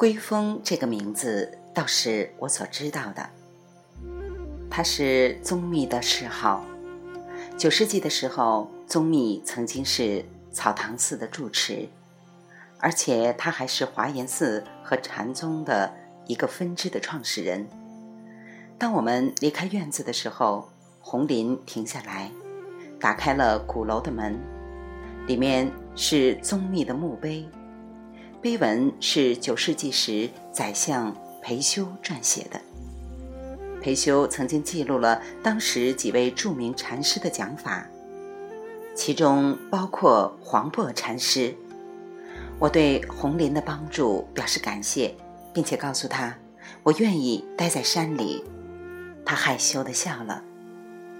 龟峰这个名字倒是我所知道的，他是宗密的谥号。九世纪的时候，宗密曾经是草堂寺的住持，而且他还是华严寺和禅宗的一个分支的创始人。当我们离开院子的时候，红林停下来，打开了鼓楼的门，里面是宗密的墓碑。碑文是九世纪时宰相裴修撰写的。裴修曾经记录了当时几位著名禅师的讲法，其中包括黄檗禅师。我对红林的帮助表示感谢，并且告诉他我愿意待在山里。他害羞地笑了，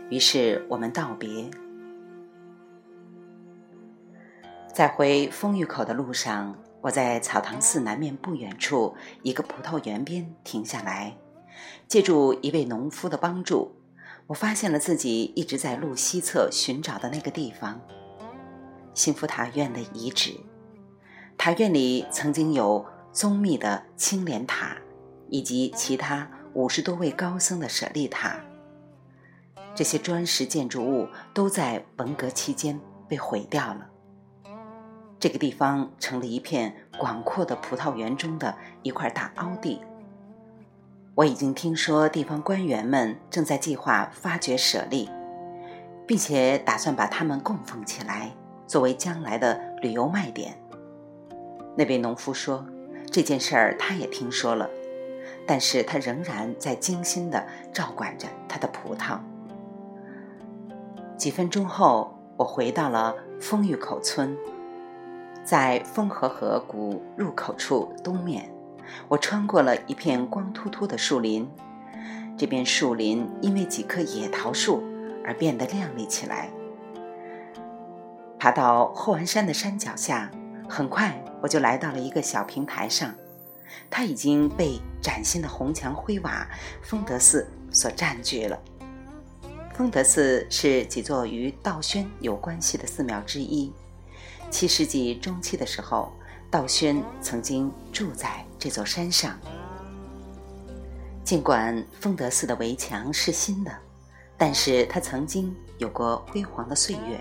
于是我们道别。在回丰峪口的路上。我在草堂寺南面不远处一个葡萄园边停下来，借助一位农夫的帮助，我发现了自己一直在路西侧寻找的那个地方——幸福塔院的遗址。塔院里曾经有宗密的青莲塔，以及其他五十多位高僧的舍利塔。这些砖石建筑物都在文革期间被毁掉了。这个地方成了一片广阔的葡萄园中的一块大凹地。我已经听说地方官员们正在计划发掘舍利，并且打算把它们供奉起来，作为将来的旅游卖点。那位农夫说，这件事儿他也听说了，但是他仍然在精心地照管着他的葡萄。几分钟后，我回到了丰峪口村。在丰河河谷入口处东面，我穿过了一片光秃秃的树林。这片树林因为几棵野桃树而变得亮丽起来。爬到后安山的山脚下，很快我就来到了一个小平台上，它已经被崭新的红墙灰瓦丰德寺所占据了。丰德寺是几座与道宣有关系的寺庙之一。七世纪中期的时候，道宣曾经住在这座山上。尽管丰德寺的围墙是新的，但是它曾经有过辉煌的岁月，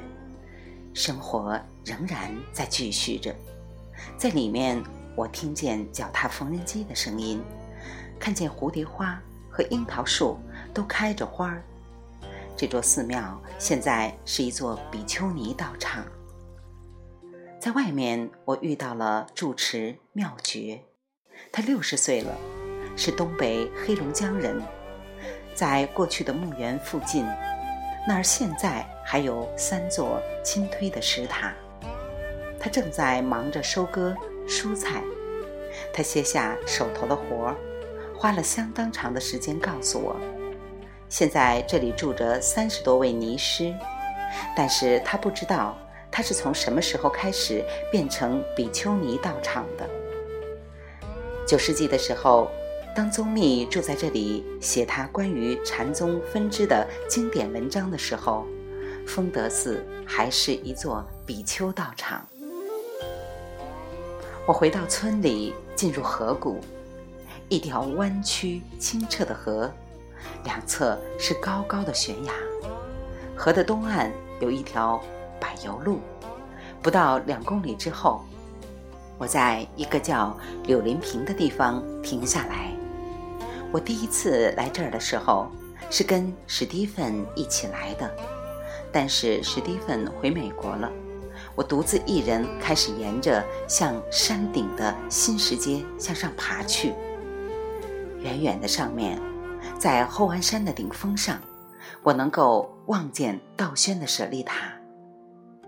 生活仍然在继续着。在里面，我听见脚踏缝纫机的声音，看见蝴蝶花和樱桃树都开着花儿。这座寺庙现在是一座比丘尼道场。在外面，我遇到了住持妙觉，他六十岁了，是东北黑龙江人。在过去的墓园附近，那儿现在还有三座倾推的石塔。他正在忙着收割蔬菜。他歇下手头的活儿，花了相当长的时间告诉我，现在这里住着三十多位尼师，但是他不知道。他是从什么时候开始变成比丘尼道场的？九世纪的时候，当宗密住在这里写他关于禅宗分支的经典文章的时候，丰德寺还是一座比丘道场。我回到村里，进入河谷，一条弯曲清澈的河，两侧是高高的悬崖，河的东岸有一条。柏油路，不到两公里之后，我在一个叫柳林坪的地方停下来。我第一次来这儿的时候是跟史蒂芬一起来的，但是史蒂芬回美国了，我独自一人开始沿着向山顶的新石阶向上爬去。远远的上面，在后安山的顶峰上，我能够望见道宣的舍利塔。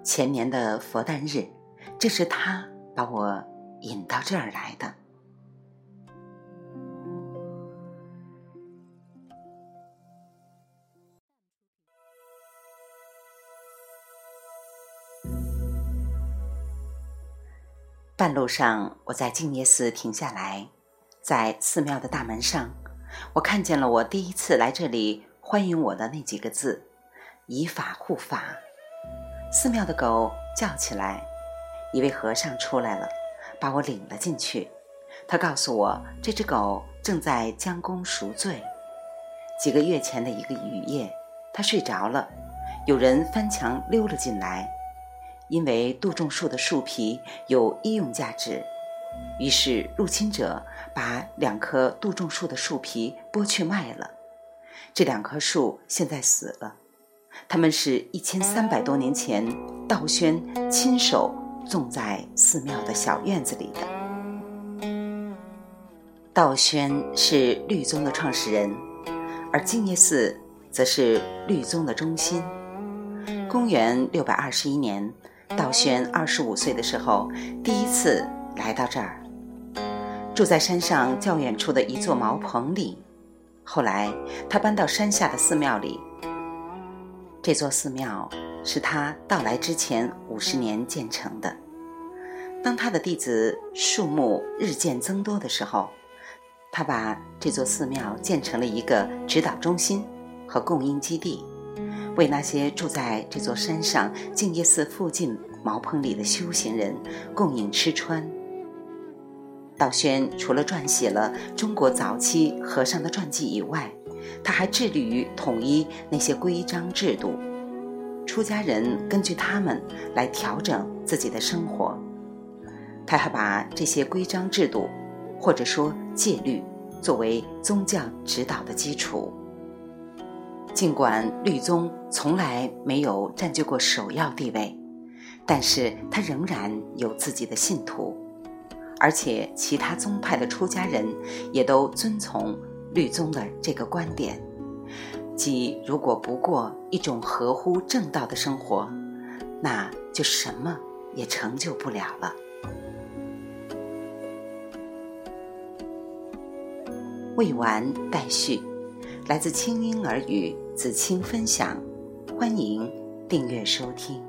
前年的佛诞日，这是他把我引到这儿来的。半路上，我在静业寺停下来，在寺庙的大门上，我看见了我第一次来这里欢迎我的那几个字：“以法护法。”寺庙的狗叫起来，一位和尚出来了，把我领了进去，他告诉我，这只狗正在将功赎罪。几个月前的一个雨夜，它睡着了，有人翻墙溜了进来。因为杜仲树的树皮有医用价值，于是入侵者把两棵杜仲树的树皮剥去卖了。这两棵树现在死了，它们是一千三百多年前道宣亲手种在寺庙的小院子里的。道宣是律宗的创始人，而净业寺则是律宗的中心。公元六百二十一年。道宣二十五岁的时候，第一次来到这儿，住在山上较远处的一座茅棚里。后来，他搬到山下的寺庙里。这座寺庙是他到来之前五十年建成的。当他的弟子数目日渐增多的时候，他把这座寺庙建成了一个指导中心和供应基地。为那些住在这座山上净业寺附近茅棚里的修行人供应吃穿。道宣除了撰写了中国早期和尚的传记以外，他还致力于统一那些规章制度，出家人根据他们来调整自己的生活。他还把这些规章制度，或者说戒律，作为宗教指导的基础。尽管律宗从来没有占据过首要地位，但是他仍然有自己的信徒，而且其他宗派的出家人也都遵从律宗的这个观点，即如果不过一种合乎正道的生活，那就什么也成就不了了。未完待续。来自清音儿语子清分享，欢迎订阅收听。